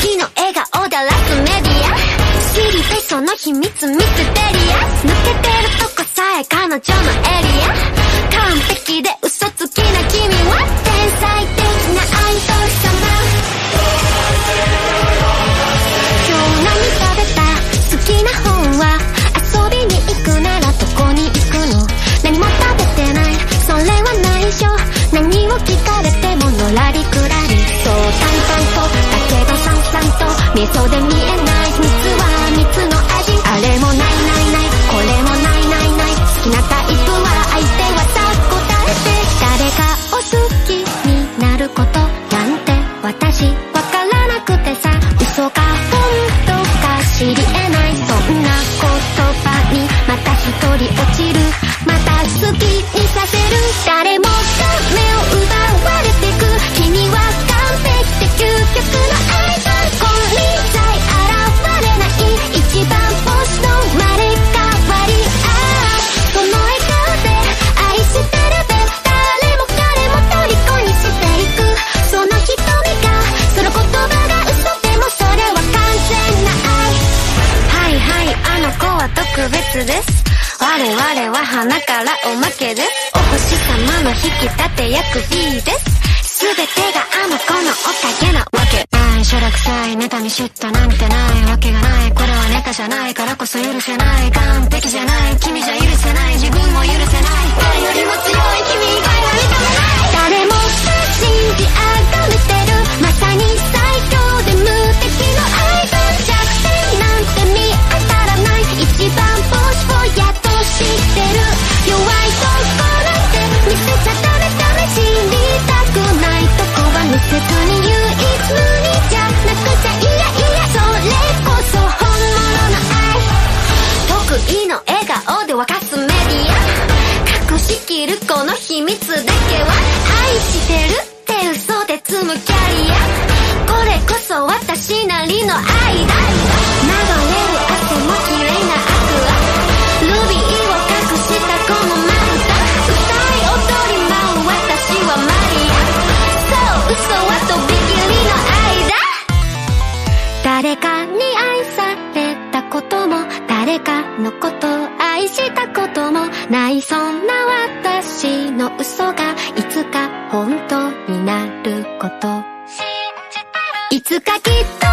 君の笑顔だラストメディア。スキリでその秘密ミステリア抜けてるとこさえ彼女のエリア。大喜の子は特別です。我々は花からおまけです。お星様の引き立て役 B です。全てがあの子のおかげなわけ。ないしょらくさい妬み嫉妬なんてないわけがない。これはネタじゃないからこそ許せない。完璧じゃない。君じゃ許せない。自分も許せない。誰よりも強い。沸かすメディア。隠しきるこの秘密だけは愛してるって嘘で積むキャリア。これこそ私なりの愛だ。嘘がいつか本当になること。いつかきっと